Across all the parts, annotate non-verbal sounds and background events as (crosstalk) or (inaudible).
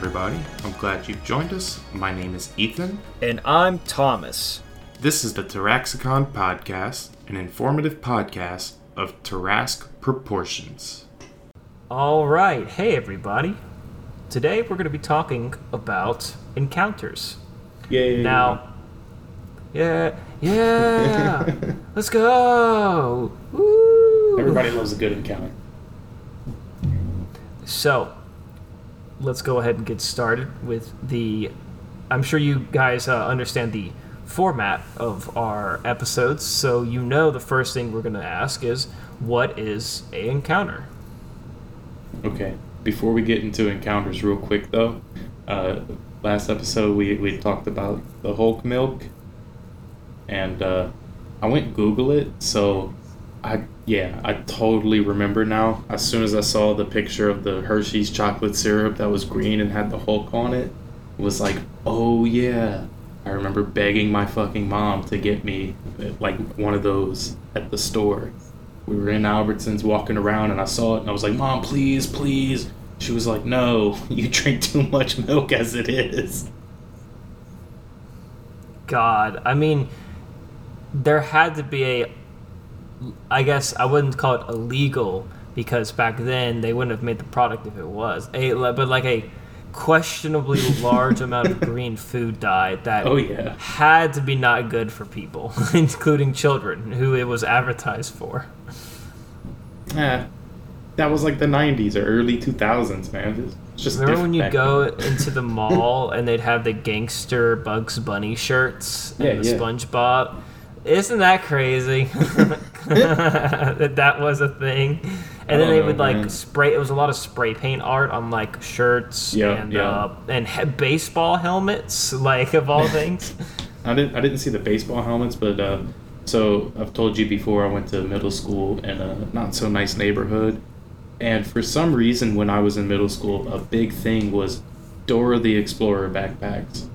Welcome, everybody. I'm glad you've joined us. My name is Ethan. And I'm Thomas. This is the Taraxicon Podcast, an informative podcast of Tarrasque proportions. All right. Hey, everybody. Today we're going to be talking about encounters. Yay. Now, yeah, yeah, (laughs) let's go. Woo. Everybody loves a good encounter. So, let's go ahead and get started with the. I'm sure you guys uh, understand the format of our episodes, so you know the first thing we're going to ask is what is a encounter? Okay. Before we get into encounters, real quick though, uh, last episode we, we talked about the Hulk milk, and uh, I went Google it, so I yeah I totally remember now. As soon as I saw the picture of the Hershey's chocolate syrup that was green and had the Hulk on it, it was like oh yeah. I remember begging my fucking mom to get me like one of those at the store we were in Albertsons walking around and I saw it and I was like, Mom, please, please. She was like, No, (laughs) you drink too much milk as it is. God, I mean, there had to be a. I guess I wouldn't call it illegal because back then they wouldn't have made the product if it was a, but like a questionably (laughs) large amount of green food dye that Oh, yeah. had to be not good for people, (laughs) including children who it was advertised for. Eh, that was like the 90s or early 2000s, man. It's just Remember when you go into the (laughs) mall and they'd have the gangster Bugs Bunny shirts and Yeah, the yeah. SpongeBob? Isn't that crazy (laughs) that that was a thing? And then they know, would like man. spray. It was a lot of spray paint art on like shirts Yeah, and yeah. Uh, and he- baseball helmets, (laughs) like of all things. (laughs) I didn't I didn't see the baseball helmets, but uh, so I've told you before I went to middle school in a not so nice neighborhood, and for some reason when I was in middle school, a big thing was Dora the Explorer backpacks.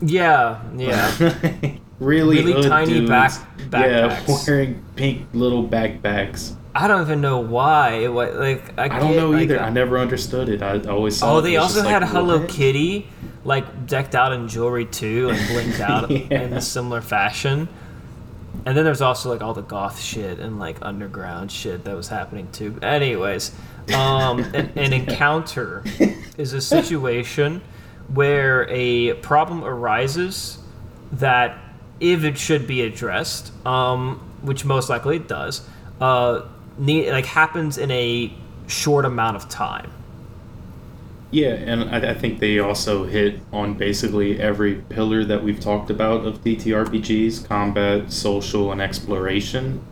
yeah, yeah. Really, Really tiny dudes, back- Yeah, wearing pink little backpacks. I don't even know why. It was like I, I don't get, know either. I never understood it. I always saw. Oh, they also had like, Hello what? Kitty, like decked out in jewelry too, and blinked out (laughs) Yeah. in a similar fashion. And then there's also like all the goth shit and like underground shit that was happening too. Anyways, um, (laughs) an, an encounter is a situation where a problem arises that, if it should be addressed, um, which most likely it does, uh, need, like happens in a short amount of time. Yeah, and I, I think they also hit on basically every pillar that we've talked about of TTRPGs: combat, social, and exploration.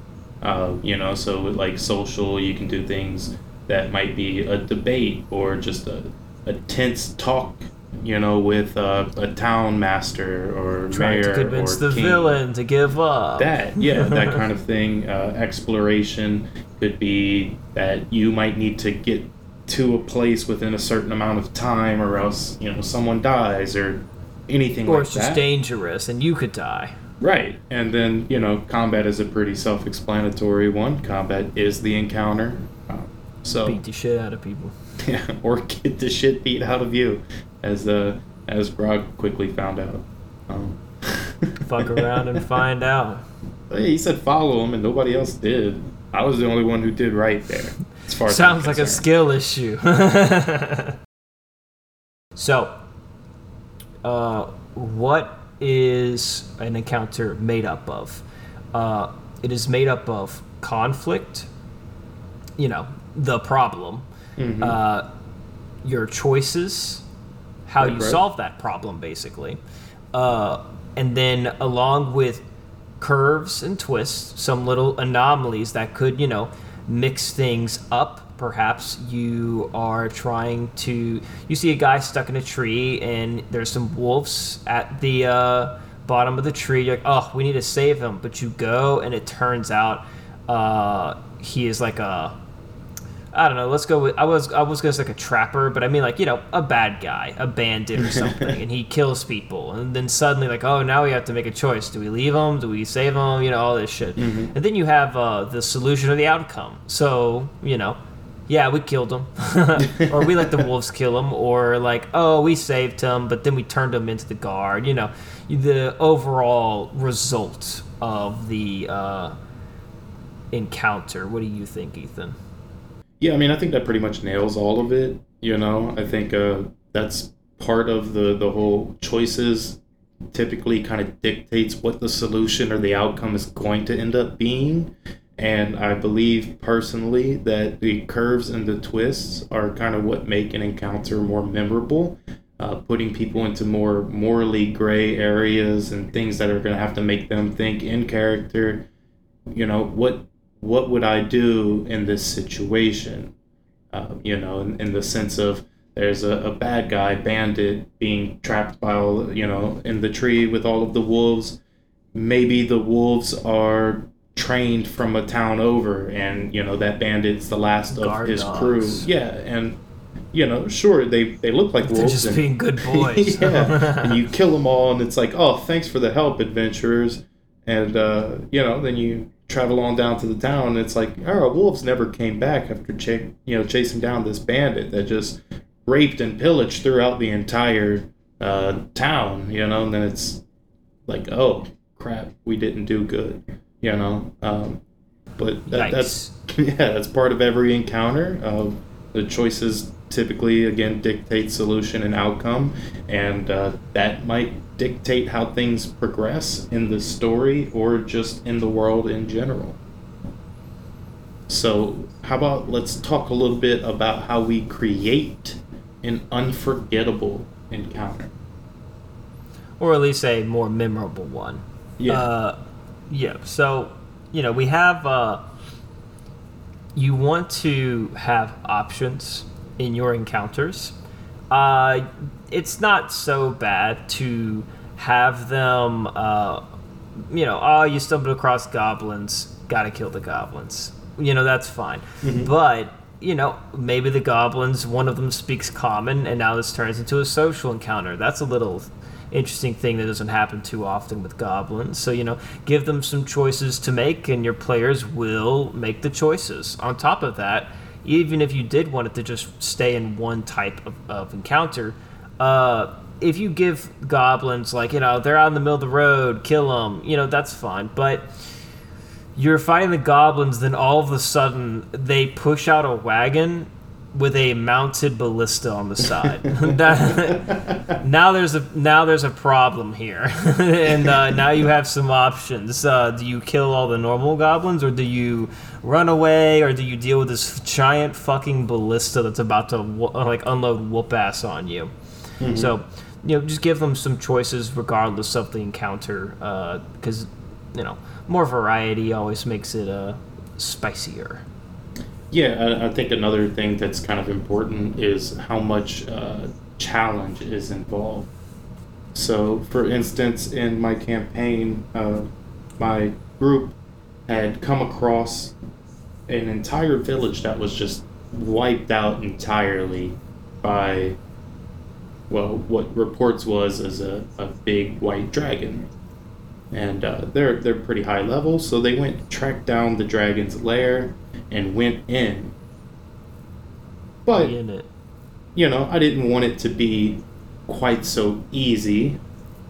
Uh, you know, so with like social, you can do things that might be a debate or just a, a tense talk. You know, with uh, a town master or trying mayor to convince or the king. villain to give up. That, yeah, that (laughs) kind of thing. Uh, exploration could be that you might need to get to a place within a certain amount of time, or else you know someone dies or anything or like it's just that. dangerous and you could die. Right, and then you know combat is a pretty self-explanatory one. Combat is the encounter, um, so Beat the shit out of people. Yeah, (laughs) or get the shit beat out of you, as uh, as Grog quickly found out. Um, (laughs) Fuck around and find out. Hey, he said follow him, and nobody else did. I was the only one who did right there. As far as Sounds like a skill issue. (laughs) so, uh, what is an encounter made up of? Uh, it is made up of conflict, you know, the problem, Mhm. uh, your choices, how Right, you right. solve that problem, basically. Uh, and then, along with curves and twists, some little anomalies that could, you know, mix things up. Perhaps you are trying to. You see a guy stuck in a tree, and there's some wolves at the uh, bottom of the tree. You're like, oh, we need to save him. But you go, and it turns out uh, he is like a I don't know. Let's go with I was I was gonna say like a trapper, but I mean like you know a bad guy, a bandit or (laughs) something, and he kills people, and then suddenly like oh now we have to make a choice: do we leave him? Do we save him? You know all this shit, and then you have uh, the solution or the outcome. So you know yeah, we killed him, (laughs) or we let the (laughs) wolves kill him, or like, oh, we saved him, but then we turned him into the guard. You know, the overall result of the uh, encounter. What do you think, Ethan? Yeah, I mean, I think that pretty much nails all of it. You know, I think uh, that's part of the the whole choices typically kind of dictates what the solution or the outcome is going to end up being. And I believe personally that the curves and the twists are kind of what make an encounter more memorable, uh, putting people into more morally gray areas and things that are going to have to make them think in character. You know what? What would I do in this situation? Uh, you know, in, in the sense of there's a, a bad guy bandit being trapped by all you know in the tree with all of the wolves maybe the wolves are trained from a town over and you know that bandit's the last Guard of his dogs. crew yeah and you know sure they they look like They're wolves just and, being good (laughs) boys. yeah and you kill them all and it's like oh thanks for the help adventurers and uh, you know then you travel on down to the town and it's like oh wolves never came back after ch- you know chasing down this bandit that just raped and pillaged throughout the entire uh, town you know? And then it's like oh crap we didn't do good you know? Um, but that, that's (laughs) yeah that's part of every encounter. Uh, the choices typically again dictate solution and outcome and uh, that might dictate how things progress in the story or just in the world in general so how about let's talk a little bit about how we create an unforgettable encounter or at least a more memorable one. Yeah. Uh, yeah. So, you know, we have. Uh, you want to have options in your encounters. Uh, it's not so bad to have them. Uh, you know, oh, you stumbled across goblins. Got to kill the goblins. You know, that's fine. But you know, maybe the goblins, one of them speaks common, and now this turns into a social encounter. That's a little interesting thing that doesn't happen too often with goblins. So, you know, give them some choices to make, and your players will make the choices. On top of that, even if you did want it to just stay in one type of, of encounter, uh, if you give goblins, like, you know, they're out in the middle of the road, kill them, you know, that's fine. But you're fighting the goblins, then all of a sudden they push out a wagon with a mounted ballista on the side. (laughs) Now there's a now there's a problem here, (laughs) and uh, now you have some options. Uh, do you kill all the normal goblins, or do you run away, or do you deal with this giant fucking ballista that's about to like unload whoop ass on you? So you know, just give them some choices regardless of the encounter, because you know more variety always makes it uh, spicier. Yeah, I, I think another thing that's kind of important is how much uh, challenge is involved. So, for instance, in my campaign, uh, my group had come across an entire village that was just wiped out entirely by, well, what reports was as a, a big white dragon. And uh, they're they're pretty high level, so they went tracked down the dragon's lair and went in. But you know, I didn't want it to be quite so easy,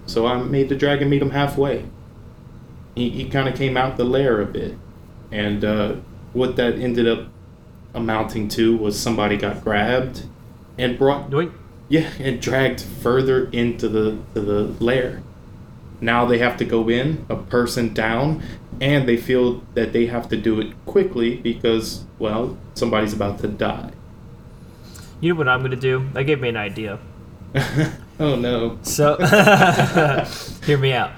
so I made the dragon meet him halfway. He, he kind of came out the lair a bit, and uh, what that ended up amounting to was somebody got grabbed and brought Doink. yeah and dragged further into the to the lair. Now they have to go in, a person down, and they feel that they have to do it quickly because well somebody's about to die. You know what I'm gonna do? That gave me an idea. (laughs) oh no. So, (laughs) hear me out.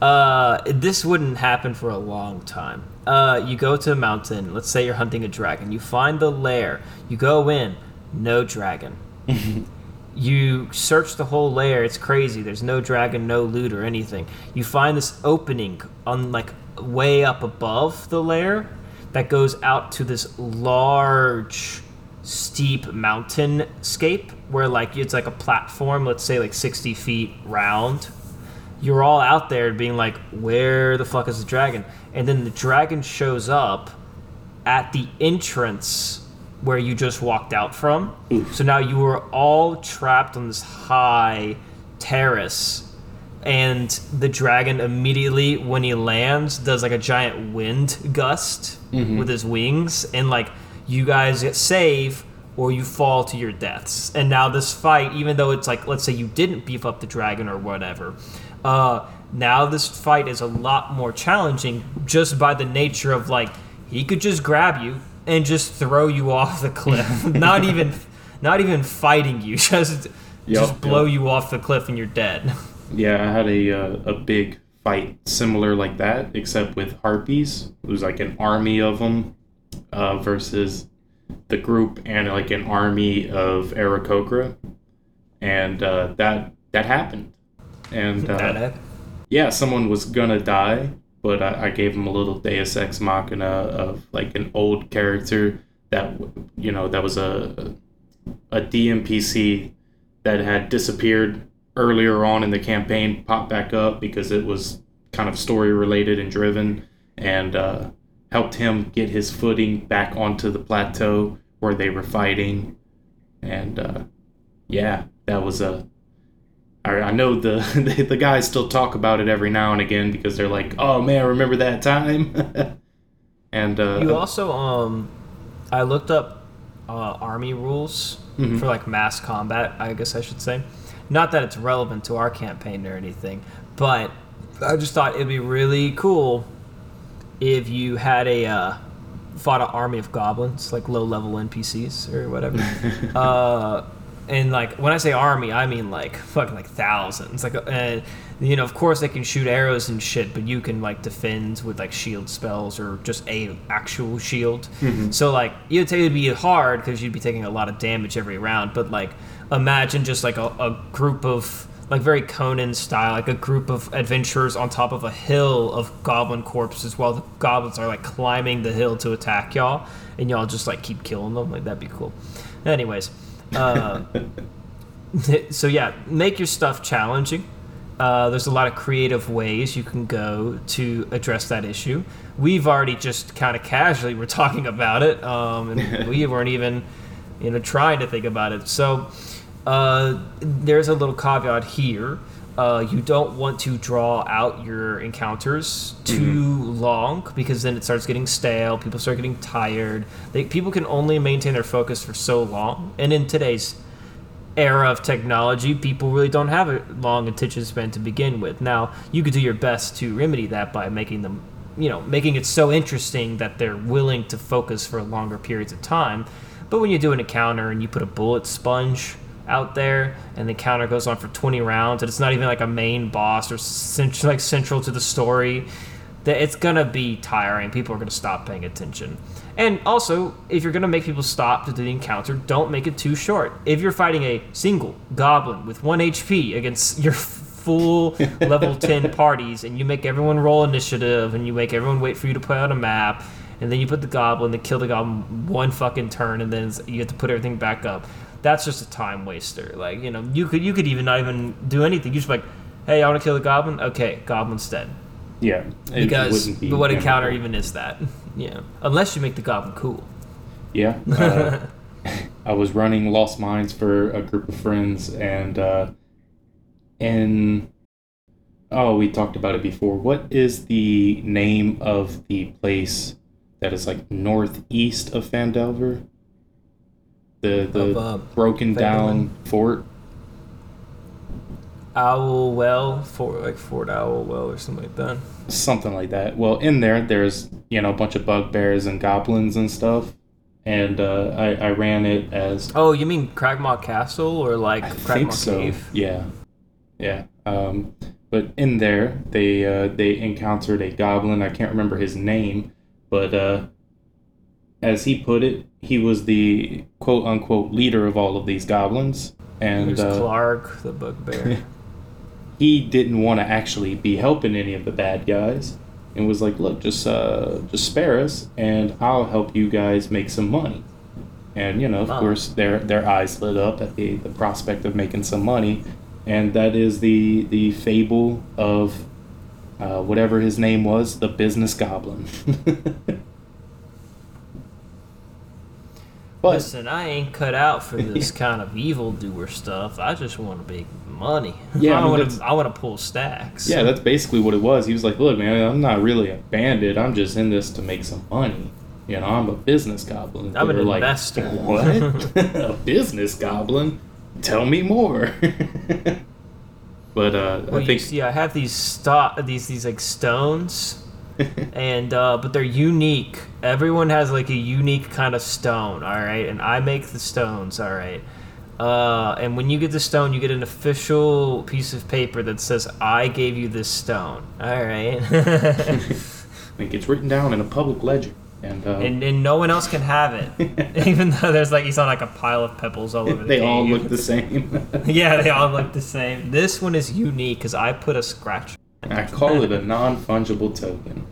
Uh, this wouldn't happen for a long time. Uh, you go to a mountain. Let's say you're hunting a dragon. You find the lair. You go in. No dragon. (laughs) you search the whole lair. It's crazy. There's no dragon, no loot or anything. You find this opening on like way up above the lair that goes out to this large steep mountainscape where like it's like a platform let's say like 60 feet round you're all out there being like where the fuck is the dragon and then the dragon shows up at the entrance where you just walked out from. So now you were all trapped on this high terrace. And the dragon immediately, when he lands, does like a giant wind gust with his wings. And like you guys get saved or you fall to your deaths. And now this fight, even though it's like, let's say you didn't beef up the dragon or whatever, uh, now this fight is a lot more challenging just by the nature of like he could just grab you and just throw you (laughs) off the cliff. (laughs) not even, not even fighting you, (laughs) just Yep, just blow yep. you off the cliff and you're dead. Yeah, I had a uh, a big fight similar like that, except with harpies. It was like an army of them uh, versus the group and like an army of Aarakocra, and uh, that that happened. And uh, That- yeah, someone was gonna die, but I, I gave him a little Deus Ex Machina of like an old character that you know that was a a DMPC that had disappeared earlier on in the campaign, popped back up because it was kind of story related and driven, and uh, helped him get his footing back onto the plateau where they were fighting, and uh, yeah, that was a I, I know the, (laughs) the the guys still talk about it every now and again because they're like, "Oh man, remember that time?" (laughs) and uh, You also, um, I looked up uh, army rules Mhm. for like mass combat. I guess I should say, not that it's relevant to our campaign or anything, but I just thought it'd be really cool if you had a uh, fought an army of goblins, like low level NPCs or whatever. (laughs) uh, and like when I say army, I mean like fucking like thousands. Like, uh, and you know, of course they can shoot arrows and shit, but you can like defend with like shield spells or just a actual shield. Mm-hmm. So like you'd say it'd be hard because you'd be taking a lot of damage every round. But like imagine just like a, a group of like very Conan style, like a group of adventurers on top of a hill of goblin corpses while the goblins are like climbing the hill to attack y'all, and y'all just like keep killing them. Like that'd be cool. Anyways, uh, (laughs) so yeah, make your stuff challenging. Uh, there's a lot of creative ways you can go to address that issue. We've already just kind of casually were talking about it, um, and (laughs) we weren't even, you know, trying to think about it. So uh, there's a little caveat here. Uh, you don't want to draw out your encounters too long because then it starts getting stale. People start getting tired. They, people can only maintain their focus for so long. And in today's era of technology, people really don't have a long attention span to begin with. Now, you could do your best to remedy that by making them, you know, making it so interesting that they're willing to focus for longer periods of time. But when you do an encounter and you put a bullet sponge out there and the counter goes on for 20 rounds and it's not even like a main boss or cent- (laughs) like central to the story, that it's gonna be tiring. People are gonna stop paying attention. And also, if you're gonna make people stop to do the encounter, don't make it too short. If you're fighting a single goblin with one HP against (laughs) your full (laughs) level 10 parties, and you make everyone roll initiative, and you make everyone wait for you to put out a map, and then you put the goblin, they kill the goblin one fucking turn, and then you have to put everything back up. That's just a time waster. Like you know, you could you could even not even do anything. You just like, hey, I want to kill the goblin. Okay, goblin's dead. yeah, Because be but what encounter even is that? (laughs) Yeah, unless you make the goblin cool. Yeah. (laughs) Uh, (laughs) I was running Lost Mines for a group of friends, and uh, in oh, we talked about it before. What is the name of the place that is like northeast of Phandelver? The the Of, uh, broken down fort. Owl Well, for like Fort Owl Well or something like that. something like that. Well, in there, there's you know a bunch of bugbears and goblins and stuff, and uh, I I ran it as Oh, you mean Cragmaw Castle or like I Cragmaw think so. Cave? Yeah, yeah. Um, but in there, they uh, they encountered a goblin. I can't remember his name, but uh, as he put it, he was the quote unquote leader of all of these goblins, and uh, Klarg the Bugbear. (laughs) he didn't want to actually be helping any of the bad guys and was like look just uh just spare us and i'll help you guys make some money and you know of Wow. course their their eyes lit up at the the prospect of making some money and that is the the fable of uh, whatever his name was the business goblin (laughs) But Listen, I ain't cut out for (laughs) this kind of evildoer stuff. I just want to make money. (laughs) Yeah, I mean, want to. I want to pull stacks. yeah, that's basically what it was. He was like, "Look, man, I'm not really a bandit. I'm just in this to make some money. You know, I'm a business goblin." I'm an were like, investor. (laughs) What? a business goblin? Tell me more. but uh, Well, I you think see, I have these sto- these these like stones, (laughs) and uh, but they're unique. Everyone has like a unique kind of stone. All right, and I make the stones. All right. Uh, and when you get the stone, you get an official piece of paper that says, "I gave you this stone." All right. (laughs) it gets written down in a public ledger, and, uh, and, and no one else can have it, (laughs) even though there's like he's on like a pile of pebbles all over the they all look the same. yeah, they all look the same. This one is unique because I put a scratch. I call it a non fungible token.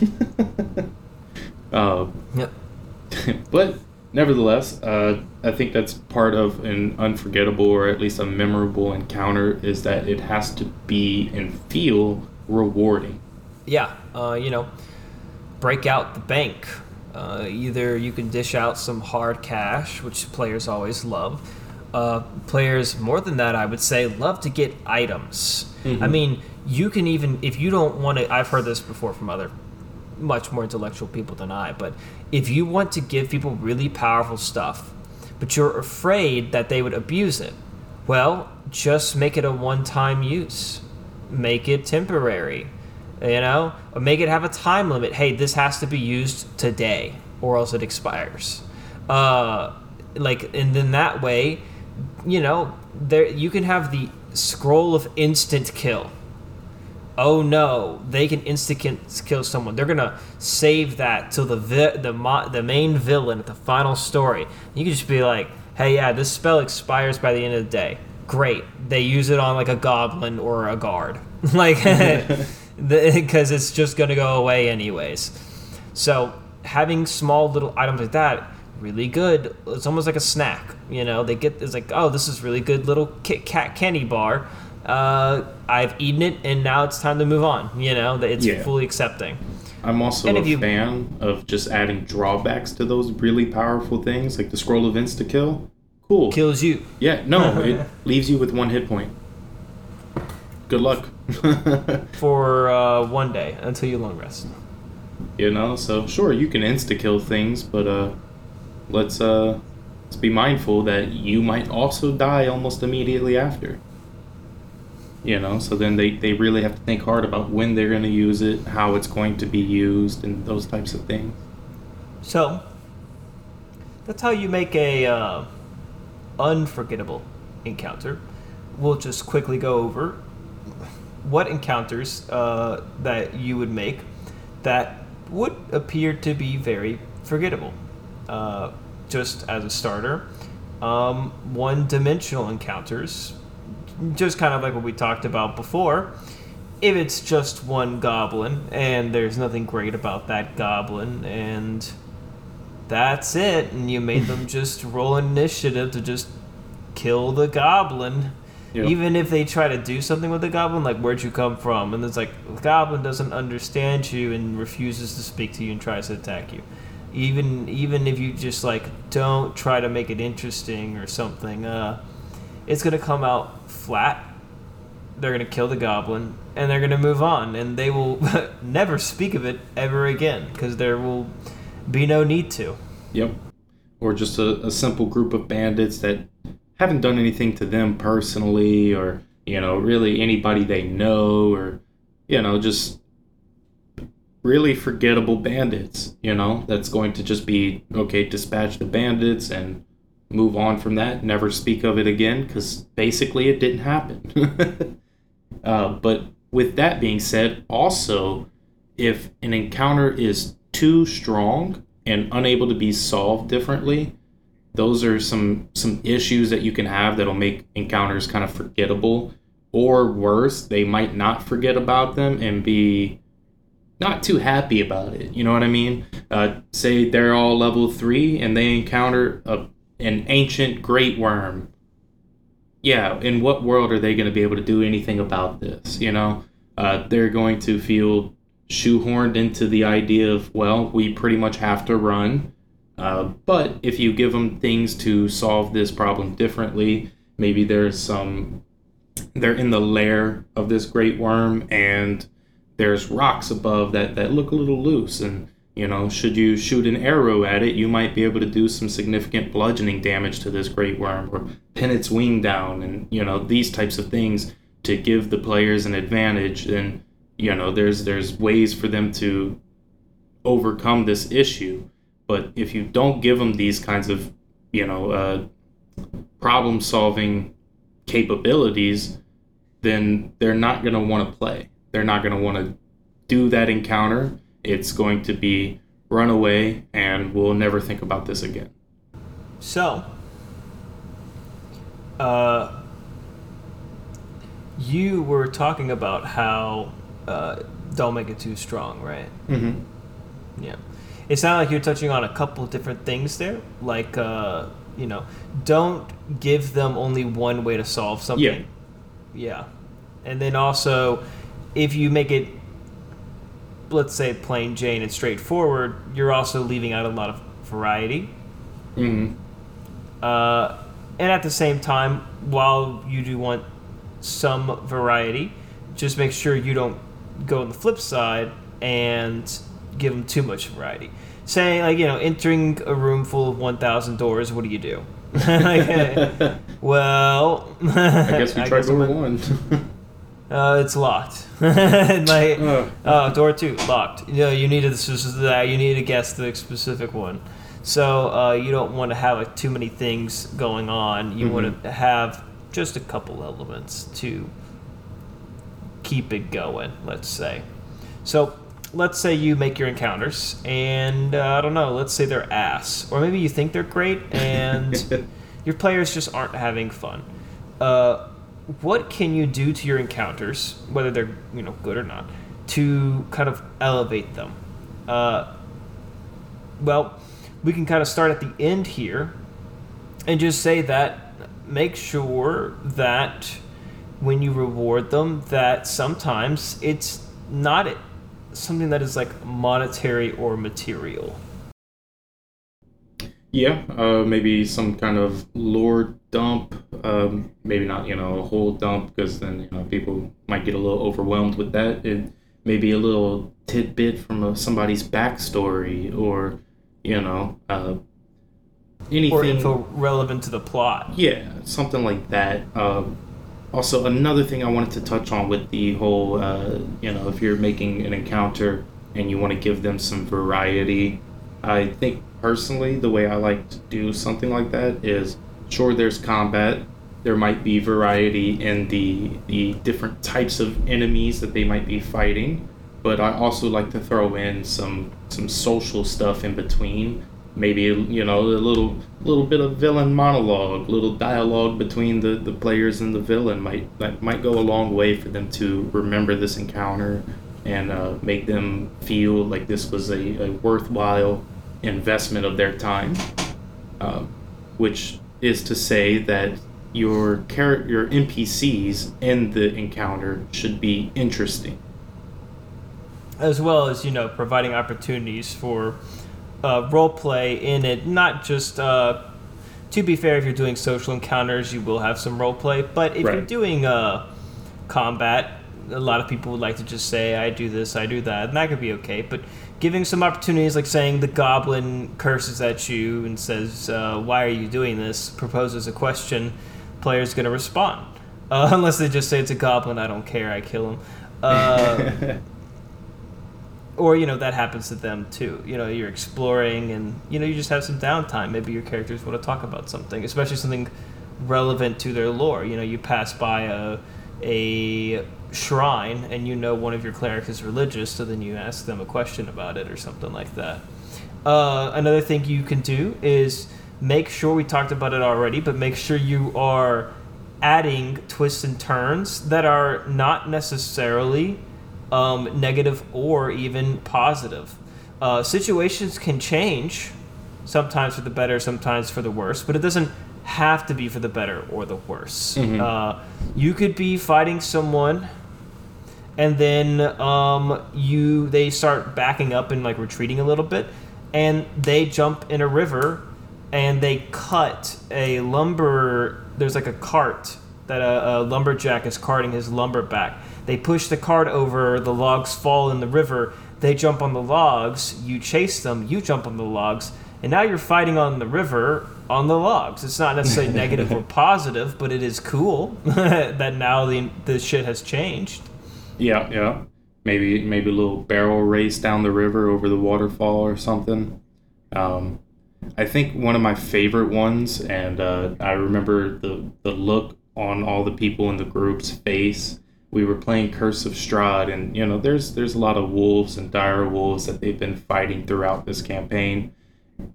(laughs) uh, Yep. (laughs) but nevertheless, uh, I think that's part of an unforgettable or at least a memorable encounter is that it has to be and feel rewarding. Yeah, uh, you know, break out the bank. Uh, either you can dish out some hard cash, which players always love. Uh, players, more than that, I would say, love to get items. I mean, you can even, if you don't want to, I've heard this before from other much more intellectual people than I, but if you want to give people really powerful stuff, but you're afraid that they would abuse it, well, just make it a one time use. Make it temporary. You know? Or make it have a time limit. Hey, this has to be used today, or else it expires. Uh, like, and then that way, you know, there you can have the scroll of instant kill oh no, they can instant kill someone. They're gonna save that till the vi- the mo- the main villain at the final story. You can just be like, hey, yeah, this spell expires by the end of the day. Great, they use it on like a goblin or a guard, (laughs) like (laughs) because it's just gonna go away anyways. So having small little items like that. Really good. It's almost like a snack. You know, they get it's like, oh, this is really good little Kit Kat candy bar uh, I've eaten it, and now it's time to move on. You know, that it's Yeah. fully accepting. I'm also And a you- fan of just adding drawbacks to those really powerful things, like the scroll of insta kill. Cool. Kills you. Yeah, no, (laughs) it leaves you with one hit point. Good luck. (laughs) for uh, one day until you long rest. you know, so sure you can insta kill things, but uh, let's uh, let's be mindful that you might also die almost immediately after. You know, so then they, they really have to think hard about when they're going to use it, how it's going to be used, and those types of things. So that's how you make a uh, unforgettable encounter. We'll just quickly go over what encounters uh, that you would make that would appear to be very forgettable. Uh, just as a starter, um, one-dimensional encounters, just kind of like what we talked about before. If it's just one goblin and there's nothing great about that goblin and that's it and you made them (laughs) just roll initiative to just kill the goblin Yeah. even if they try to do something with the goblin like where'd you come from and it's like the goblin doesn't understand you and refuses to speak to you and tries to attack you even even if you just like don't try to make it interesting or something uh it's gonna come out flat they're gonna kill the goblin and they're gonna move on and they will (laughs) never speak of it ever again because there will be no need to Yep. Or just a, a simple group of bandits that haven't done anything to them personally, or, you know, really anybody they know, or, you know, just really forgettable bandits, you know, that's going to just be, okay, dispatch the bandits and move on from that, never speak of it again, because basically it didn't happen. (laughs) uh, but with that being said, also, if an encounter is too strong and unable to be solved differently, those are some some issues that you can have that'll make encounters kind of forgettable. Or worse they might not forget about them and be not too happy about it. You know what i mean? Uh, say they're all level three and they encounter a, an ancient great worm yeah in what world are they going to be able to do anything about this you know uh, they're going to feel shoehorned into the idea of well we pretty much have to run Uh, but if you give them things to solve this problem differently, maybe there's some, they're in the lair of this great worm and there's rocks above that, that look a little loose. And, you know, should you shoot an arrow at it, you might be able to do some significant bludgeoning damage to this great worm or pin its wing down and, you know, these types of things to give the players an advantage. And, you know, there's, there's ways for them to overcome this issue but if you don't give them these kinds of, you know, uh, problem solving capabilities, then they're not going to want to play. They're not going to want to do that encounter. It's going to be run away and we'll never think about this again. So, uh, you were talking about how uh, don't make it too strong, right? Mm-hmm. Yeah it sounded like you're touching on a couple different things there. Like, uh, you know, don't give them only one way to solve something. Yeah. Yeah. And then also, if you make it, let's say, plain Jane and straightforward, you're also leaving out a lot of variety. Mm-hmm. Uh, and at the same time, while you do want some variety, just make sure you don't go on the flip side and give them too much variety. Saying like you know, entering a room full of one thousand doors, what do you do? (laughs) like, (laughs) well, (laughs) I guess we tried door one. Uh, it's locked. (laughs) like, uh, (laughs) uh, door two locked. You know, you need to you need to guess the specific one. So uh, you don't want to have like too many things going on. You mm-hmm. want to have just a couple elements to keep it going. Let's say. So let's say you make your encounters, and uh, I don't know, let's say they're ass, or maybe you think they're great, and (laughs) your players just aren't having fun. Uh, what can you do to your encounters, whether they're you know good or not, to kind of elevate them? Uh, well, we can kind of start at the end here, and just say that make sure that when you reward them, that sometimes it's not something that is like monetary or material. Yeah, uh, maybe some kind of lore dump. Um, maybe not, you know, a whole dump because then you know people might get a little overwhelmed with that. It maybe a little tidbit from a, somebody's backstory, or you know, uh, anything or info relevant to the plot. Yeah, something like that. Um, also another thing i wanted to touch on with the whole uh, you know if you're making an encounter and you want to give them some variety i think personally the way i like to do something like that is sure there's combat. There might be variety in the the different types of enemies that they might be fighting but i also like to throw in some some social stuff in between. Maybe you know a little little bit of villain monologue, little dialogue between the, the players and the villain might that might go a long way for them to remember this encounter and uh, make them feel like this was a, a worthwhile investment of their time. Uh, which is to say that your char- your NPCs in the encounter should be interesting, as well as you know providing opportunities for uh, role play in it. Not just uh, to be fair, if you're doing social encounters, you will have some role play. But if right. you're doing uh, combat, a lot of people would like to just say, "I do this, I do that," and that could be okay. But giving some opportunities, like saying the goblin curses at you and says, uh, "Why are you doing this?" proposes a question, player's going to respond. (laughs) Uh, unless they just say it's a goblin, I don't care, I kill him. Uh, (laughs) or you know that happens to them too you know you're exploring and you know you just have some downtime maybe your characters want to talk about something especially something relevant to their lore you know you pass by a a shrine and you know one of your clerics is religious so then you ask them a question about it or something like that uh, another thing you can do is make sure we talked about it already but make sure you are adding twists and turns that are not necessarily um, negative or even positive. Uh, situations can change, sometimes for the better, sometimes for the worse, but it doesn't have to be for the better or the worse. Mm-hmm. Uh, you could be fighting someone, and then um, you they start backing up and like retreating a little bit, and they jump in a river and they cut a lumber. There's like a cart that a, a lumberjack is carting his lumber back. They push the cart over, the logs fall in the river. They jump on the logs, you chase them, you jump on the logs, and now you're fighting on the river on the logs. It's not necessarily negative or (laughs) positive, but it is cool (laughs) that now the the shit has changed. Yeah, yeah. Maybe maybe a little barrel race down the river over the waterfall or something. Um, I think one of my favorite ones, and uh, I remember the the look on all the people in the group's face. We were playing Curse of Strahd, and you know, there's there's a lot of wolves and dire wolves that they've been fighting throughout this campaign.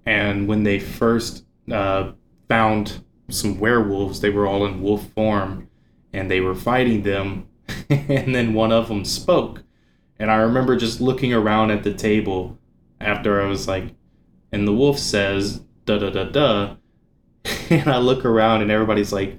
And when they first uh, found some werewolves, they were all in wolf form, and they were fighting them. (laughs) and then one of them spoke, and I remember just looking around at the table after I was like, and the wolf says da da da da, (laughs) and I look around and everybody's like,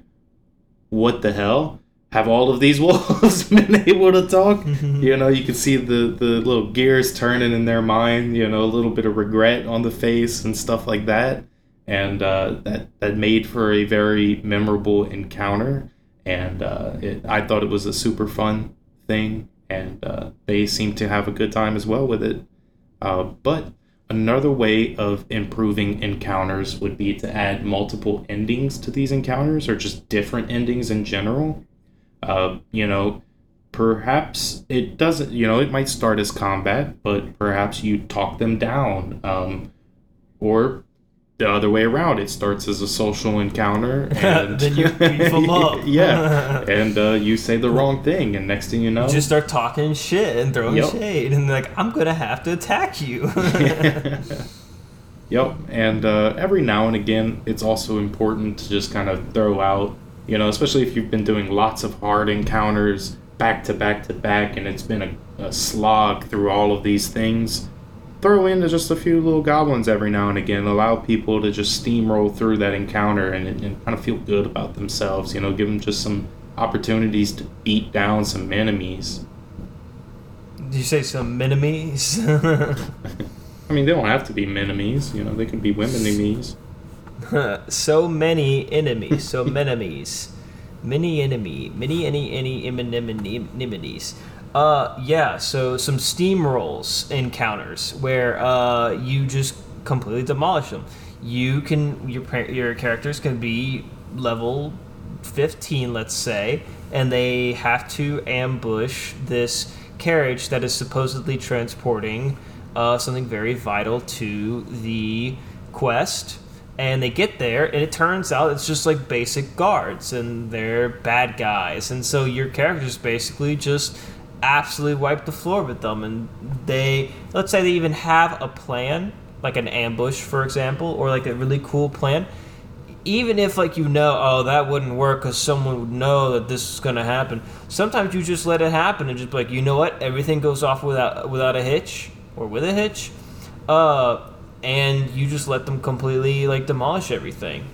what the hell? Have all of these (laughs) wolves been able to talk? you know, you can see the, the little gears turning in their mind, you know, a little bit of regret on the face and stuff like that. And uh, that, that made for a very memorable encounter. And uh, it, I thought it was a super fun thing. And uh, they seemed to have a good time as well with it. Uh, but Another way of improving encounters would be to add multiple endings to these encounters or just different endings in general. Uh, you know, perhaps it doesn't, you know, it might start as combat, but perhaps you talk them down. Um, or the other way around. It starts as a social encounter, (laughs) and then you beef them up. yeah, and uh, you say the wrong thing, and next thing you know, you just start talking shit and throwing yep. shade, and like I'm gonna have to attack you. (laughs) (laughs) yep, and uh, every now and again, it's also important to just kind of throw out, you know, especially if you've been doing lots of hard encounters back to back to back, and it's been a, a slog through all of these things throw in just a few little goblins every now and again. Allow people to just steamroll through that encounter and, and kind of feel good about themselves. You know, give them just some opportunities to beat down some enemies. Did you say some enemies? (laughs) I mean, they don't have to be enemies. You know, they can be women enemies. (laughs) so many enemies. So (laughs) many enemies. Many enemy. Many any any enemies. Uh, yeah. So some steamrolls encounters where uh, you just completely demolish them. You can your your characters can be level 15, let's say, and they have to ambush this carriage that is supposedly transporting uh, something very vital to the quest. And they get there, and it turns out it's just like basic guards, and they're bad guys. And so your characters basically just absolutely wipe the floor with them. And they, let's say they even have a plan, like an ambush, for example, or like a really cool plan. Even if like you know, oh, that wouldn't work because someone would know that this is gonna happen. Sometimes you just let it happen and just like, you know what, everything goes off without without a hitch or with a hitch, uh, and you just let them completely like demolish everything.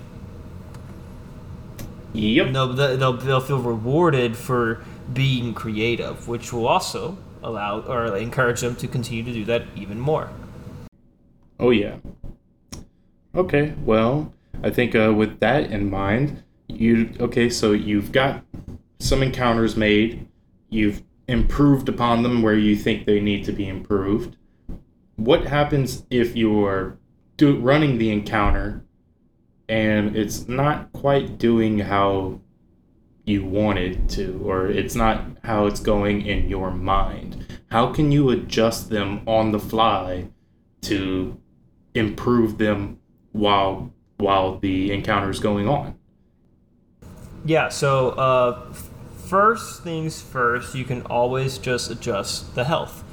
Yep. No, they'll they'll feel rewarded for being creative, which will also allow or encourage them to continue to do that even more. Oh yeah. Okay, well, I think uh, with that in mind, you okay? So you've got some encounters made. You've improved upon them where you think they need to be improved. What happens if you are do, running the encounter and it's not quite doing how you wanted to, or it's not how it's going in your mind. How can you adjust them on the fly to improve them while while the encounter is going on? Yeah. So uh, first things first, you can always just adjust the health.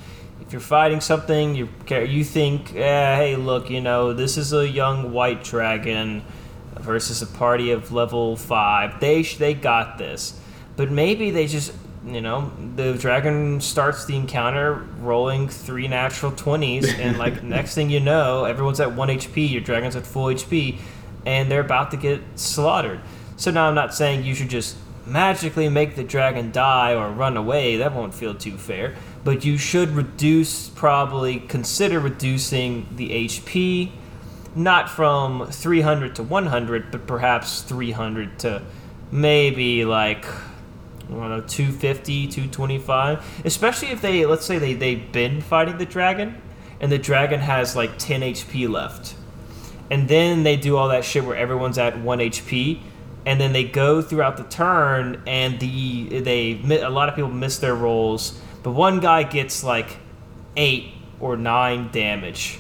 If you're fighting something, you care. you think, eh, hey, look, you know, this is a young white dragon versus a party of level five. They they got this, but maybe they just you know the dragon starts the encounter rolling three natural twenties, (laughs) and like next thing you know, everyone's at one HP. Your dragon's at full HP, and they're about to get slaughtered. So now I'm not saying you should just magically make the dragon die or run away. That won't feel too fair. but you should reduce probably consider reducing the HP not from 300 to 100 but perhaps 300 to maybe like I don't know 250 225 especially if they let's say they they've been fighting the dragon and the dragon has like 10 HP left. And then they do all that shit where everyone's at 1 HP and then they go throughout the turn and the they a lot of people miss their rolls. But one guy gets like 8 or 9 damage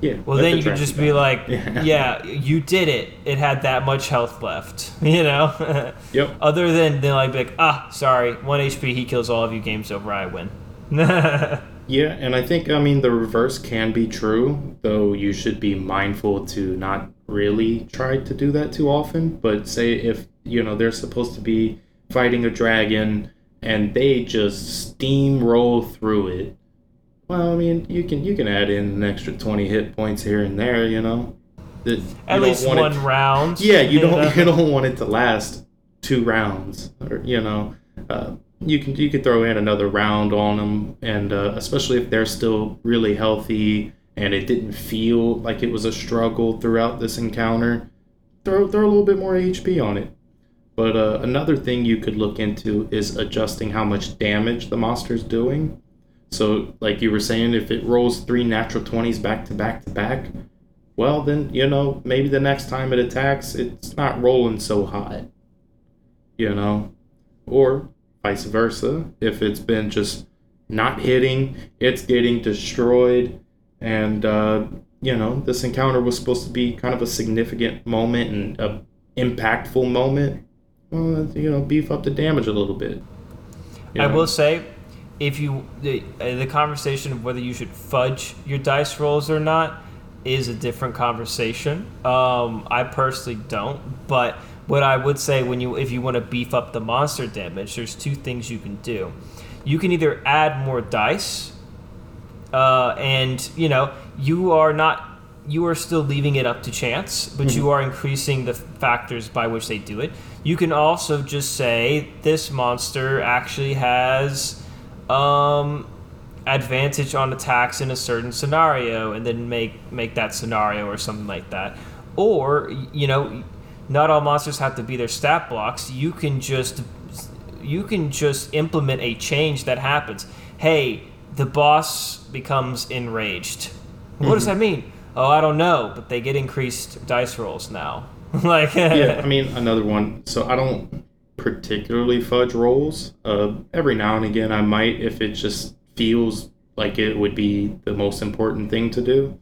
Yeah. well then the you can dragon just be like Yeah. yeah you did it it had that much health left (laughs) you know (laughs) Yep. other than then like be like ah sorry 1 HP he kills all of you games over I win (laughs) Yeah, and I think I mean the reverse can be true, though you should be mindful to not really try to do that too often. But say if you know they're supposed to be fighting a dragon and they just steamroll through it. Well, I mean, you can you can add in an extra twenty hit points here and there, you know. That at least one it- round yeah, you don't know? (laughs) you don't want it to last two rounds, or you know, uh, you can you could throw in another round on them, and uh, especially if they're still really healthy and it didn't feel like it was a struggle throughout this encounter, throw throw a little bit more HP on it. But uh, another thing you could look into is adjusting how much damage the monster's doing. So, like you were saying, if it rolls three natural 20s back to back to back, well, then, you know, maybe the next time it attacks, it's not rolling so hot. You know? Or vice versa. If it's been just not hitting, it's getting destroyed. And, uh, you know, this encounter was supposed to be kind of a significant moment and a impactful moment. Well, you know, beef up the damage a little bit. You I will say, if you the uh, the conversation of whether you should fudge your dice rolls or not is a different conversation. Um, I personally don't, but what I would say when you if you want to beef up the monster damage, there's two things you can do. You can either add more dice, uh, and you know you are not you are still leaving it up to chance, but you are increasing the factors by which they do it. You can also just say this monster actually has um, advantage on attacks in a certain scenario, and then make make that scenario or something like that. Or you know, not all monsters have to be their stat blocks. You can just you can just implement a change that happens. Hey, the boss becomes enraged. What does that mean? Oh, I don't know, but they get increased dice rolls now. (laughs) like yeah, I mean another one. So I don't particularly fudge rolls. Uh, every now and again, I might if it just feels like it would be the most important thing to do.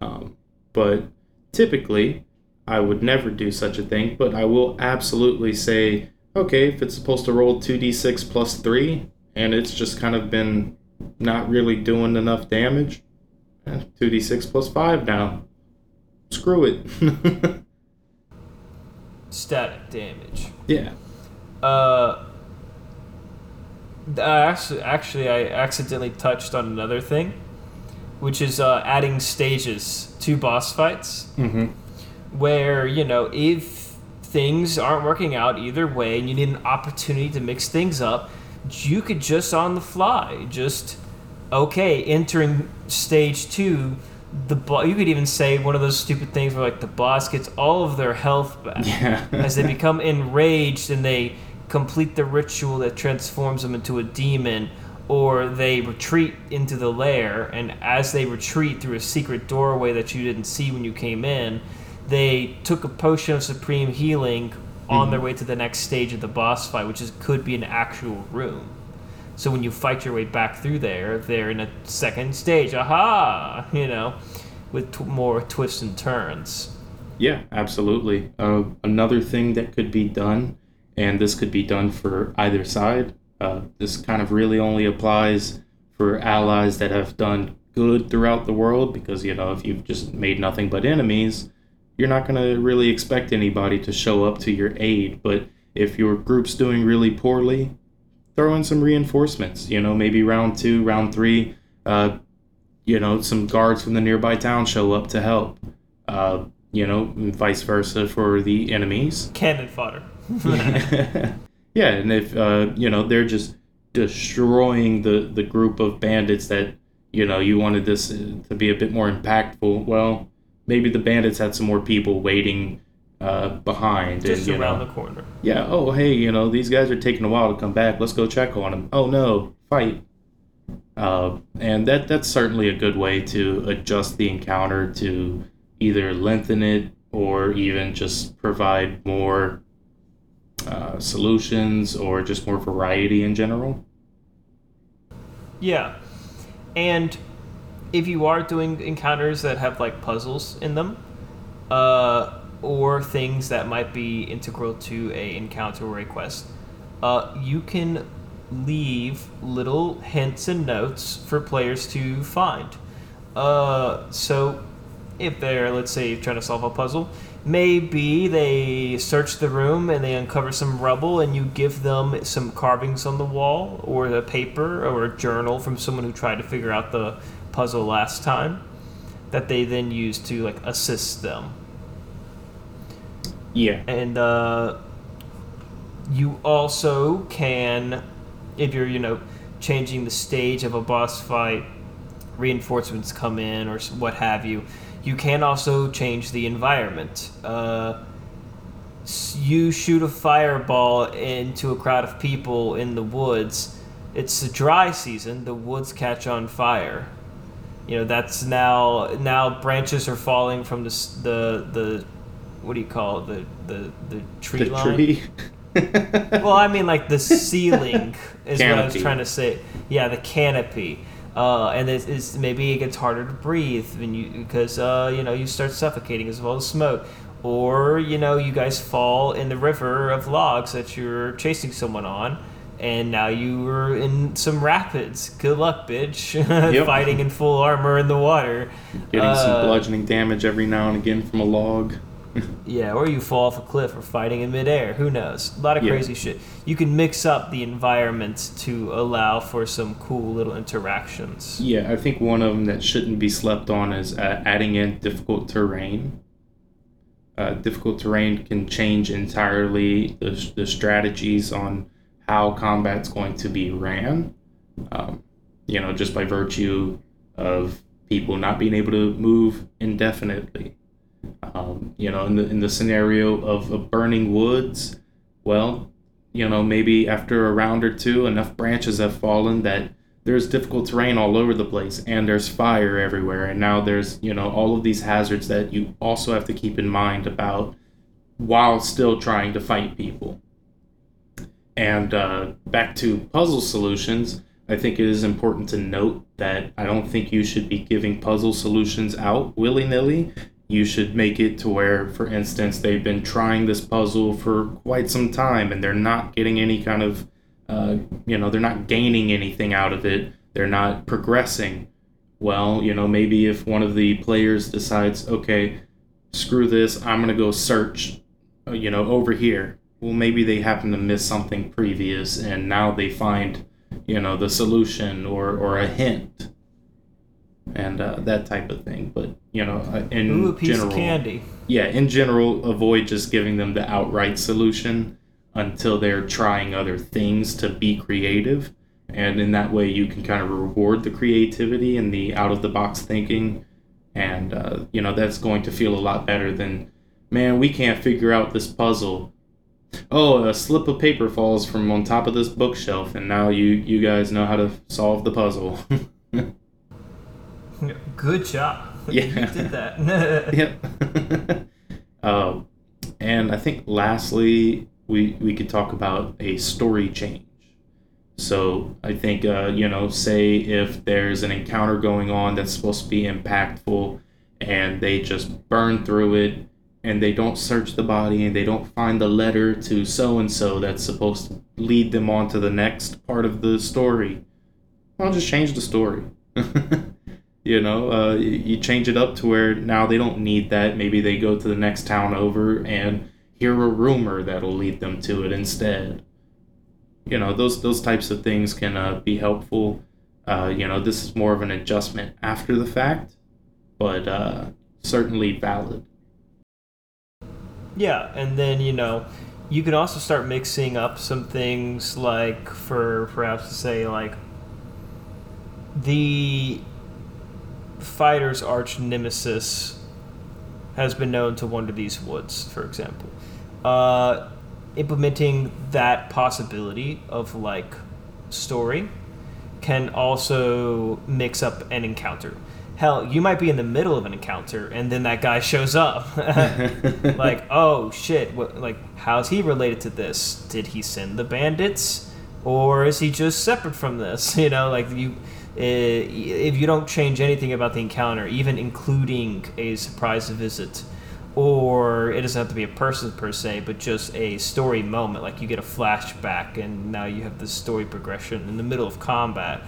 Um, but typically, I would never do such a thing. But I will absolutely say, okay, if it's supposed to roll two d six plus three, and it's just kind of been not really doing enough damage, eh, two d six plus five now. Screw it. (laughs) static damage. yeah. Uh, actually, actually, I accidentally touched on another thing, which is uh, adding stages to boss fights, Mm-hmm. where you know if things aren't working out either way, and you need an opportunity to mix things up, you could just on the fly, just okay, entering stage two. The bo- you could even say one of those stupid things where like the boss gets all of their health back Yeah. as they become (laughs) enraged and they complete the ritual that transforms them into a demon or they retreat into the lair and as they retreat through a secret doorway that you didn't see when you came in they took a potion of supreme healing on their way to the next stage of the boss fight which is could be an actual room. So when you fight your way back through there they're in a second stage. Aha! You know with t- more twists and turns. Yeah, absolutely. Uh, another thing that could be done, and this could be done for either side, uh, this kind of really only applies for allies that have done good throughout the world, because, you know, if you've just made nothing but enemies, you're not going to really expect anybody to show up to your aid. But if your group's doing really poorly, throw in some reinforcements. You know, maybe round two, round three, uh, you know, some guards from the nearby town show up to help. Uh, you know, and vice versa for the enemies. cannon fodder (laughs) yeah, and if uh, you know they're just destroying the the group of bandits that you know you wanted this to be a bit more impactful. Well, maybe the bandits had some more people waiting uh, behind just and, you around know, the corner. yeah, oh, hey, you know, these guys are taking a while to come back. Let's go check on them. Oh, no, fight. Uh, and that that's certainly a good way to adjust the encounter to either lengthen it or even just provide more uh, solutions or just more variety in general. Yeah. And if you are doing encounters that have like puzzles in them, uh, or things that might be integral to a encounter or a quest, uh, you can leave little hints and notes for players to find. Uh, so if they're let's say trying to solve a puzzle, maybe they search the room and they uncover some rubble and you give them some carvings on the wall or a paper or a journal from someone who tried to figure out the puzzle last time that they then use to like assist them Yeah. and uh, you also can if you're you know changing the stage of a boss fight reinforcements come in or what have you you can also change the environment. Uh, you shoot a fireball into a crowd of people in the woods. It's a dry season. The woods catch on fire. You know that's now now branches are falling from the the the what do you call it? The the the tree The line? tree. well, I mean, like the (laughs) ceiling is what I was trying to say. Yeah, the canopy. Uh, and it's, it's maybe it gets harder to breathe when you because uh, you know you start suffocating as well as smoke, or you know you guys fall in the river of logs that you're chasing someone on, and now you are in some rapids. Good luck, bitch! (laughs) Yep. Fighting in full armor in the water. Getting some Uh, bludgeoning damage every now and again from a log. (laughs) Yeah, or you fall off a cliff or fighting in midair. Who knows? A lot of Yeah. crazy shit. You can mix up the environments to allow for some cool little interactions. Yeah, I think one of them that shouldn't be slept on is uh, adding in difficult terrain. Uh, difficult terrain can change entirely the, the strategies on how combat's going to be ran. Um, you know, just by virtue of people not being able to move indefinitely. Um, you know, in the in the scenario of, of burning woods, well, you know, maybe after a round or two, enough branches have fallen that there's difficult terrain all over the place and there's fire everywhere. And now there's you know all of these hazards that you also have to keep in mind about while still trying to fight people. And uh, back to puzzle solutions i think it is important to note that i don't think you should be giving puzzle solutions out willy-nilly you should make it to where for instance they've been trying this puzzle for quite some time and they're not getting any kind of uh, you know they're not gaining anything out of it. They're not progressing well. You know maybe if one of the players decides okay screw this i'm going to go search uh, you know over here. Well maybe they happen to miss something previous and now they find you know the solution or or a hint and uh, that type of thing but you know uh, in Ooh, general candy. yeah, in general, avoid just giving them the outright solution until they're trying other things to be creative. And in that way, you can kind of reward the creativity and the out of the box thinking. And, uh, you know, that's going to feel a lot better than, man, we can't figure out this puzzle. Oh, a slip of paper falls from on top of this bookshelf, and now you, you guys know how to solve the puzzle. (laughs) Good job. (laughs) Yeah. you did that. (laughs) (laughs) yep. um, and I think lastly, we we could talk about a story change. So I think uh, you know, say if there's an encounter going on that's supposed to be impactful, and they just burn through it, and they don't search the body, and they don't find the letter to so and so that's supposed to lead them on to the next part of the story. I'll just change the story. You know uh, you change it up to where now they don't need that. Maybe they go to the next town over and hear a rumor that'll lead them to it instead. You know those those types of things can uh, be helpful. Uh, you know this is more of an adjustment after the fact but uh, certainly valid. Yeah, and then you know, you can also start mixing up some things like for perhaps to say like the fighter's arch nemesis has been known to wander these woods, for example. Uh, implementing that possibility of like story can also mix up an encounter. Hell, you might be in the middle of an encounter and then that guy shows up. (laughs) like, (laughs) oh shit, what, like, how's he related to this? Did he send the bandits? Or is he just separate from this? (laughs) You know, like, you. Eh, If you don't change anything about the encounter, even including a surprise visit, or it doesn't have to be a person per se, but just a story moment, like you get a flashback and now you have this story progression in the middle of combat.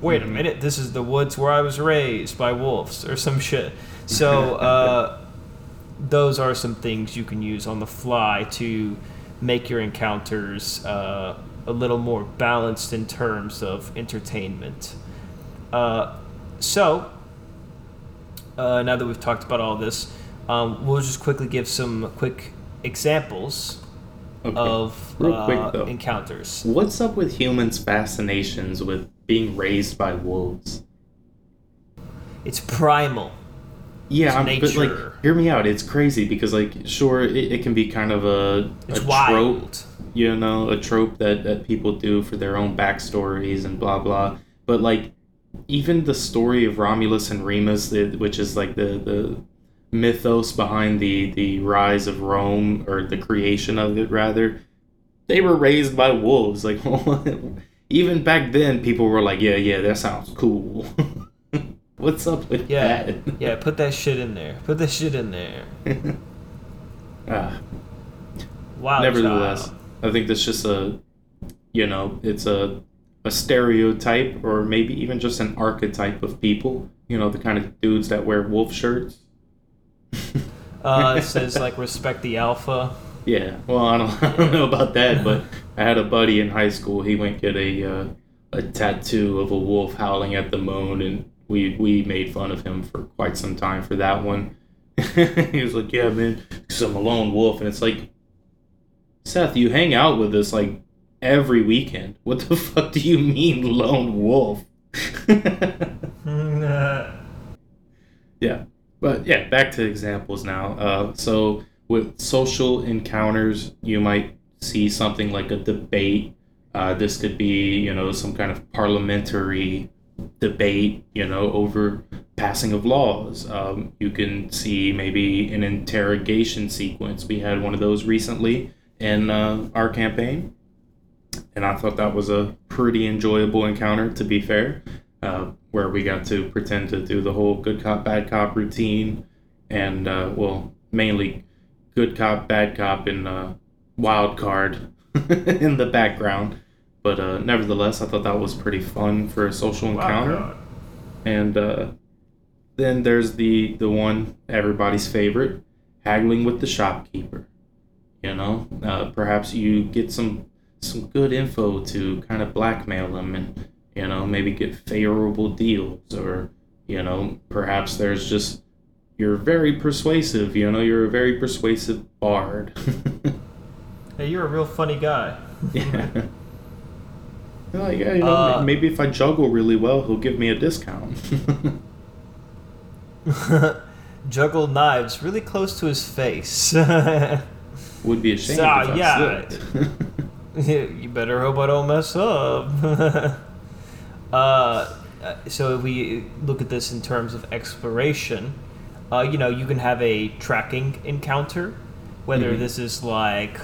Wait a minute, this is the woods where I was raised by wolves or some shit. So, (laughs) uh, those are some things you can use on the fly to make your encounters uh, a little more balanced in terms of entertainment. Uh, so, uh, now that we've talked about all this, um, we'll just quickly give some quick examples Okay. of Real uh, quick, encounters. What's up with humans' fascinations with being raised by wolves? It's primal. Yeah, It's but like, hear me out. It's crazy because, like, sure, it, it can be kind of a, It's a wild. trope, you know, a trope that, that people do for their own backstories and blah blah. But like, even the story of Romulus and Remus, which is like the the mythos behind the the rise of Rome or the creation of it, rather, they were raised by wolves. Like, (laughs) even back then, people were like, "Yeah, yeah, that sounds cool." (laughs) What's up with Yeah, that? yeah. Put that shit in there. Put that shit in there. (laughs) Ah. Wow. Nevertheless, child. I think that's just a, you know, it's a, a stereotype or maybe even just an archetype of people. You know, the kind of dudes that wear wolf shirts. (laughs) Uh, it says like respect the alpha. Yeah, well, I don't, (laughs) I don't know about that, but I had a buddy in high school. He went get a uh, a tattoo of a wolf howling at the moon, and we we made fun of him for quite some time for that one. (laughs) he was like, "Yeah, man, 'cause I'm a lone wolf," and it's like, Seth, you hang out with us like every weekend. What the (laughs) fuck do you mean, lone wolf? Yeah, but yeah, back to examples now. Uh, so with social encounters, you might see something like a debate. Uh, this could be, you know, some kind of parliamentary debate, you know, over passing of laws. Um, you can see maybe an interrogation sequence. We had one of those recently in uh, our campaign, and I thought that was a pretty enjoyable encounter. To be fair, uh, where we got to pretend to do the whole good cop bad cop routine, and uh, well, mainly good cop bad cop and uh, wild card (laughs) in the background. But uh, nevertheless, I thought that was pretty fun for a social encounter. And uh, then there's the the one everybody's favorite, haggling with the shopkeeper. You know, uh, perhaps you get some some good info to kind of blackmail them, and you know maybe get favorable deals, or you know perhaps there's just you're very persuasive. You know, you're a very persuasive bard. (laughs) Hey, you're a real funny guy. yeah. (laughs) Like, yeah, you know, Uh, maybe if I juggle really well, he'll give me a discount. (laughs) Juggle knives really close to his face. Would be a shame So, if I yeah. slipped. (laughs) you better hope I don't mess up. (laughs) uh, so if we look at this in terms of exploration, uh, you know, you can have a tracking encounter, whether Mhm. this is like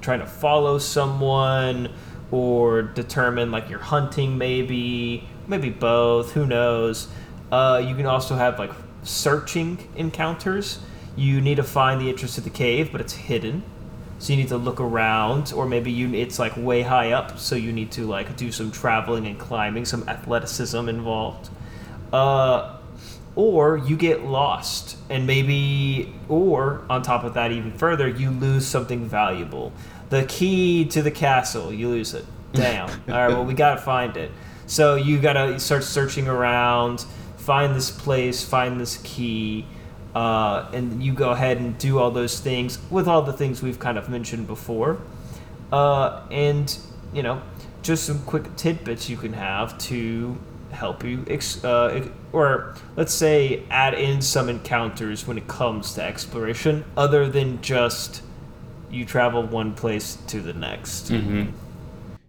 trying to follow someone or determine like you're hunting maybe maybe both who knows uh, you can also have like searching encounters you need to find the entrance to the cave but it's hidden. So you need to look around or maybe you it's like way high up so you need to like do some traveling and climbing some athleticism involved. Uh, or you get lost and maybe or on top of that even further you lose something valuable. The key to the castle you lose it. (laughs) Damn. All right well we gotta find it. So you gotta start searching around find this place find this key uh, and you go ahead and do all those things with all the things we've kind of mentioned before, uh, and you know, just some quick tidbits you can have to help you, ex- uh, or let's say add in some encounters when it comes to exploration, other than just you travel one place to the next. Mm-hmm.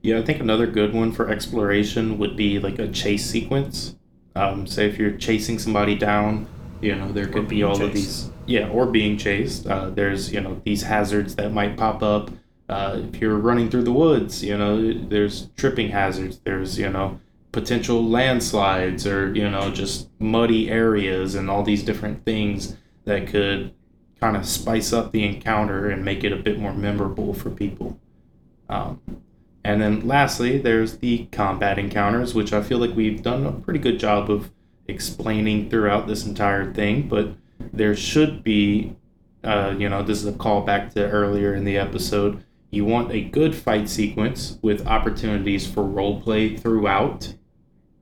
Yeah, I think another good one for exploration would be like a chase sequence. Um, say if you're chasing somebody down, you know there could be all chased. of these. Yeah, or being chased. Uh, there's you know these hazards that might pop up. Uh, if you're running through the woods, you know there's tripping hazards. There's you know potential landslides or you know just muddy areas and all these different things that could kind of spice up the encounter and make it a bit more memorable for people. Um, and then lastly, there's the combat encounters, which I feel like we've done a pretty good job of explaining throughout this entire thing, but there should be, uh, you know, this is a callback to earlier in the episode. You want a good fight sequence with opportunities for roleplay throughout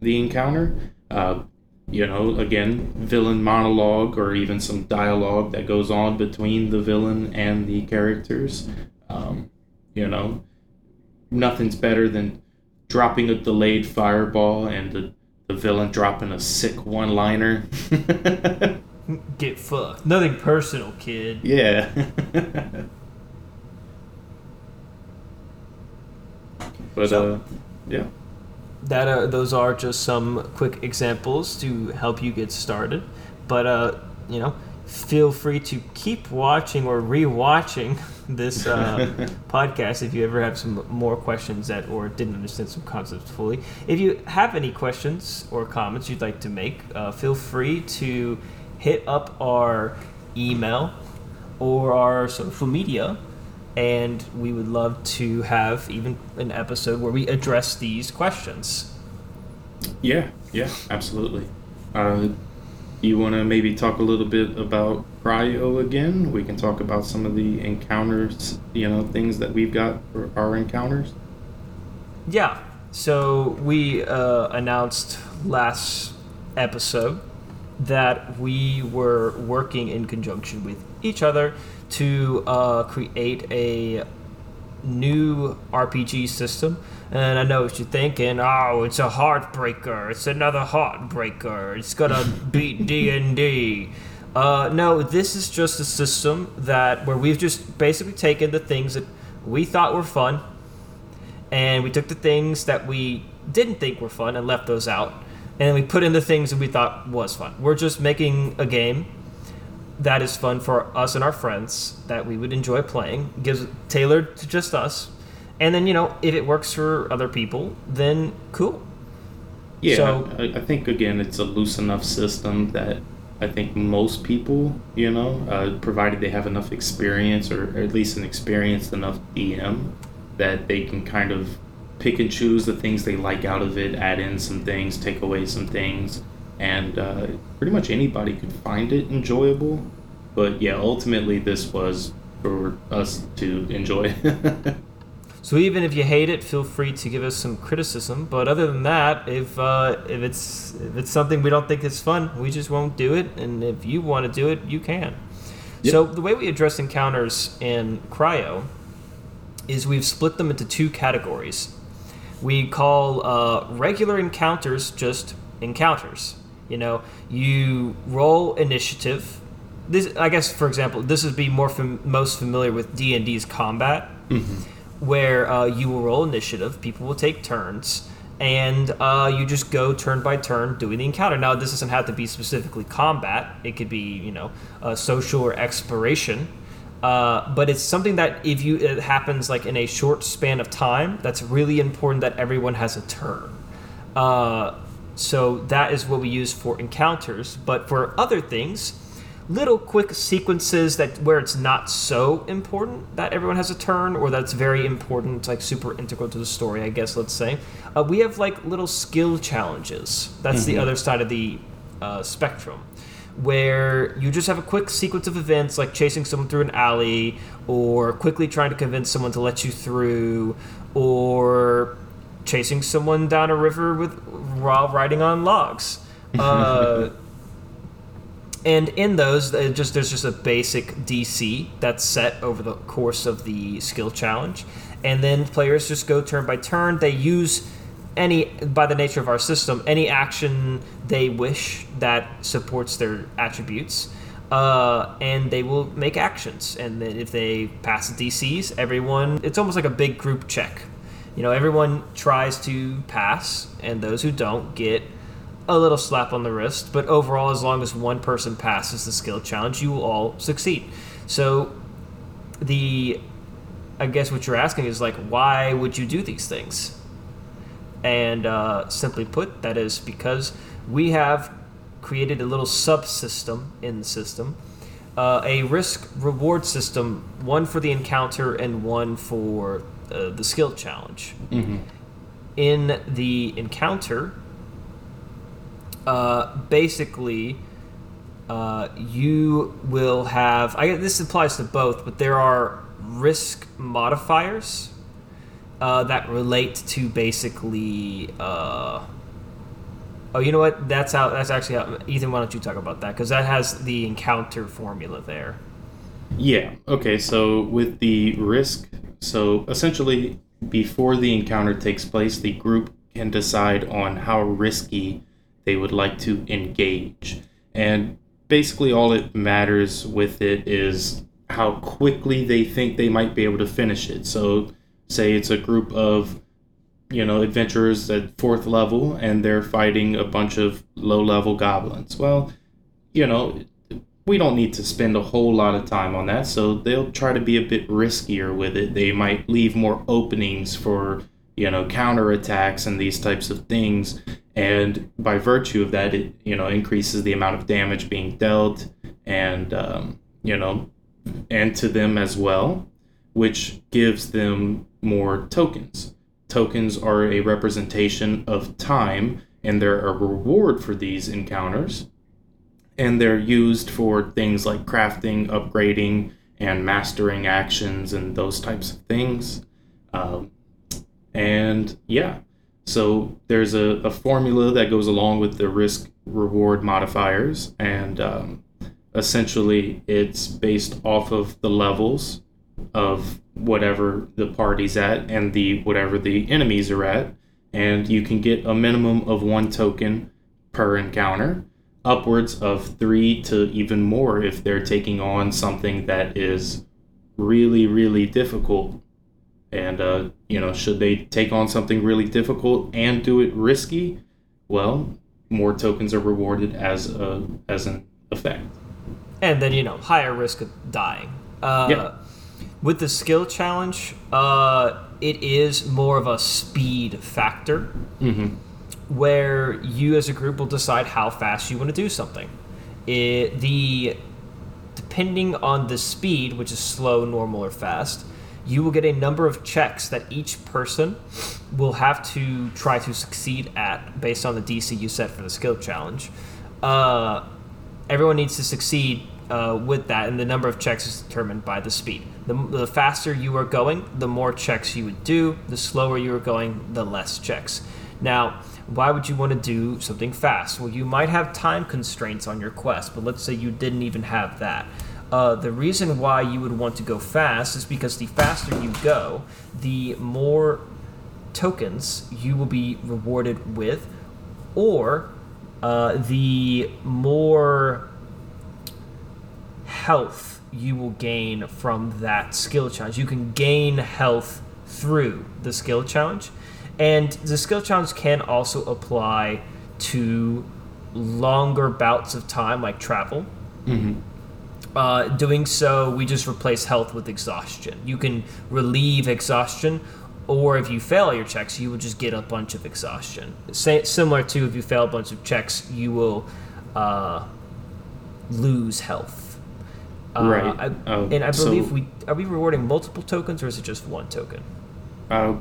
the encounter. Uh, you know, again, villain monologue or even some dialogue that goes on between the villain and the characters. Um, you know, nothing's better than dropping a delayed fireball and the, the villain dropping a sick one liner. (laughs) Get fucked. Nothing personal, kid. Yeah. (laughs) but, so, uh, yeah that uh, those are just some quick examples to help you get started. But uh, you know, feel free to keep watching or re-watching (laughs) this uh, (laughs) podcast if you ever have some more questions that or didn't understand some concepts fully. If you have any questions or comments you'd like to make, uh, feel free to hit up our email or our social media and we would love to have even an episode where we address these questions. Yeah, yeah, absolutely. Uh, you want to maybe talk a little bit about cryo again? We can talk about some of the encounters, you know, things that we've got for our encounters. Yeah. So we uh, announced last episode that we were working in conjunction with each other to uh, create a new RPG system. And I know what you're thinking. Oh, it's a heartbreaker. It's another heartbreaker. It's gonna beat (laughs) D and D. Uh, no, this is just a system that where we've just basically taken the things that we thought were fun, and we took the things that we didn't think were fun and left those out, and then we put in the things that we thought was fun. We're just making a game that is fun for us and our friends that we would enjoy playing. Gives tailored to just us, and then you know if it works for other people, then cool. Yeah, so, I, I think again it's a loose enough system that I think most people, you know, uh, provided they have enough experience or, or at least an experienced enough DM, that they can kind of pick and choose the things they like out of it, add in some things, take away some things and uh, pretty much anybody could find it enjoyable. But yeah, ultimately, this was for us to enjoy. (laughs) so even if you hate it, feel free to give us some criticism. But other than that, if uh, if it's if it's something we don't think is fun, we just won't do it. And if you want to do it, you can. Yep. So the way we address encounters in cryo is we've split them into two categories. We call uh, regular encounters just encounters you know, you roll initiative. This, I guess, for example, this would be more fam- most familiar with D and D's combat, mm-hmm. where uh, you will roll initiative. People will take turns, and uh, you just go turn by turn doing the encounter. Now, this doesn't have to be specifically combat. It could be, you know, social or exploration. Uh, but it's something that if you it happens like in a short span of time, that's really important that everyone has a turn. Uh, so that is what we use for encounters. But for other things, little quick sequences that where it's not so important that everyone has a turn or that's very important like super integral to the story i guess let's say uh, we have like little skill challenges that's mm-hmm. the other side of the uh, spectrum where you just have a quick sequence of events like chasing someone through an alley or quickly trying to convince someone to let you through or chasing someone down a river with while riding on logs. (laughs) Uh, and in those, uh, just there's just a basic DC that's set over the course of the skill challenge, and then players just go turn by turn. They use any, by the nature of our system, any action they wish that supports their attributes. Uh, and they will make actions. And then if they pass the DCs, everyone, it's almost like a big group check. You know, everyone tries to pass, and those who don't get a little slap on the wrist. But overall, as long as one person passes the skill challenge, you will all succeed. So, the, I guess what you're asking is like, why would you do these things? And uh, simply put, that is because we have created a little subsystem in the system, uh, a risk reward system, one for the encounter and one for uh, the skill challenge. Mm-hmm. In the encounter, uh, basically, uh, you will have. I this applies to both, but there are risk modifiers uh, that relate to basically. Oh, you know what? That's how. That's actually how. Ethan, why don't you talk about that? Because that has the encounter formula there. Yeah. Okay. So with the risk, so essentially, before the encounter takes place, the group can decide on how risky they would like to engage. And basically, all it matters with it is how quickly they think they might be able to finish it. So, say it's a group of you know adventurers at fourth level and they're fighting a bunch of low level goblins. Well, you know, we don't need to spend a whole lot of time on that, so they'll try to be a bit riskier with it. They might leave more openings for, you know, counterattacks and these types of things. And by virtue of that, it, you know, increases the amount of damage being dealt and, um, you know, and to them as well, which gives them more tokens. Tokens are a representation of time, and they're a reward for these encounters and they're used for things like crafting, upgrading, and mastering actions and those types of things. Um, and yeah, so there's a, a formula that goes along with the risk reward modifiers, and um, essentially it's based off of the levels of whatever the party's at and the whatever the enemies are at, and you can get a minimum of one token per encounter upwards of three to even more if they're taking on something that is really, really difficult. And, uh, you know, should they take on something really difficult and do it risky, well, more tokens are rewarded as a as an effect. And then you know, higher risk of dying. Uh, Yeah. With the skill challenge, uh, it is more of a speed factor. Mm-hmm. where you as a group will decide how fast you want to do something. It, the depending on the speed, which is slow, normal, or fast, you will get a number of checks that each person will have to try to succeed at based on the DC you set for the skill challenge. Uh, everyone needs to succeed uh, with that, and the number of checks is determined by the speed. The, the faster you are going, the more checks you would do. The slower you are going, the less checks. Now, why would you want to do something fast? Well, you might have time constraints on your quest, but let's say you didn't even have that. Uh, the reason why you would want to go fast is because the faster you go, the more tokens you will be rewarded with, or uh, the more health you will gain from that skill challenge. You can gain health through the skill challenge. And the skill challenge can also apply to longer bouts of time, like travel. Mm-hmm. Uh, doing so, we just replace health with exhaustion. You can relieve exhaustion, or if you fail your checks, you will just get a bunch of exhaustion. Sa- similar to if you fail a bunch of checks, you will uh, lose health. Uh, Right. I, Oh, and I believe so- we are we rewarding multiple tokens, or is it just one token? Uh,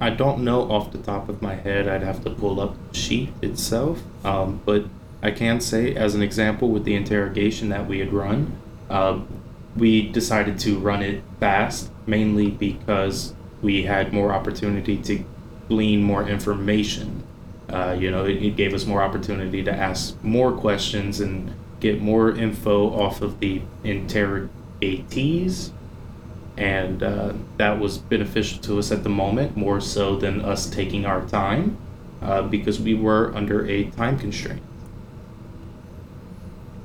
I don't know off the top of my head. I'd have to pull up the sheet itself. Um, but I can say, as an example, with the interrogation that we had run, uh, we decided to run it fast, mainly because we had more opportunity to glean more information. Uh, you know, it, it gave us more opportunity to ask more questions and get more info off of the interrogatees, and uh, that was beneficial to us at the moment, more so than us taking our time, uh, because we were under a time constraint.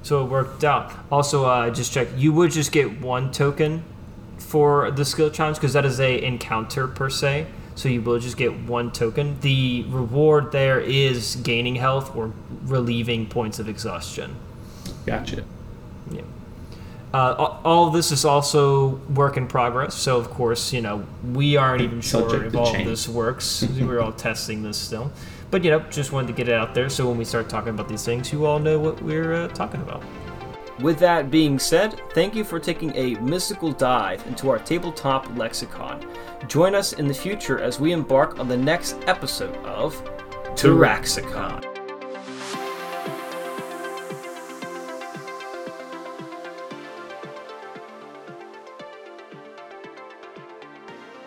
So it worked out. Also, uh, just check. You would just get one token for the skill challenge because that is a encounter per se. So you will just get one token. The reward there is gaining health or relieving points of exhaustion. Gotcha. Yeah. Uh, all of this is also work in progress. So of course, you know, we aren't even sure if all of this works. (laughs) We're all testing this still. But you know, just wanted to get it out there so when we start talking about these things, you all know what we're uh, talking about. With that being said, thank you for taking a mystical dive into our tabletop lexicon. Join us in the future as we embark on the next episode of Taraxicon.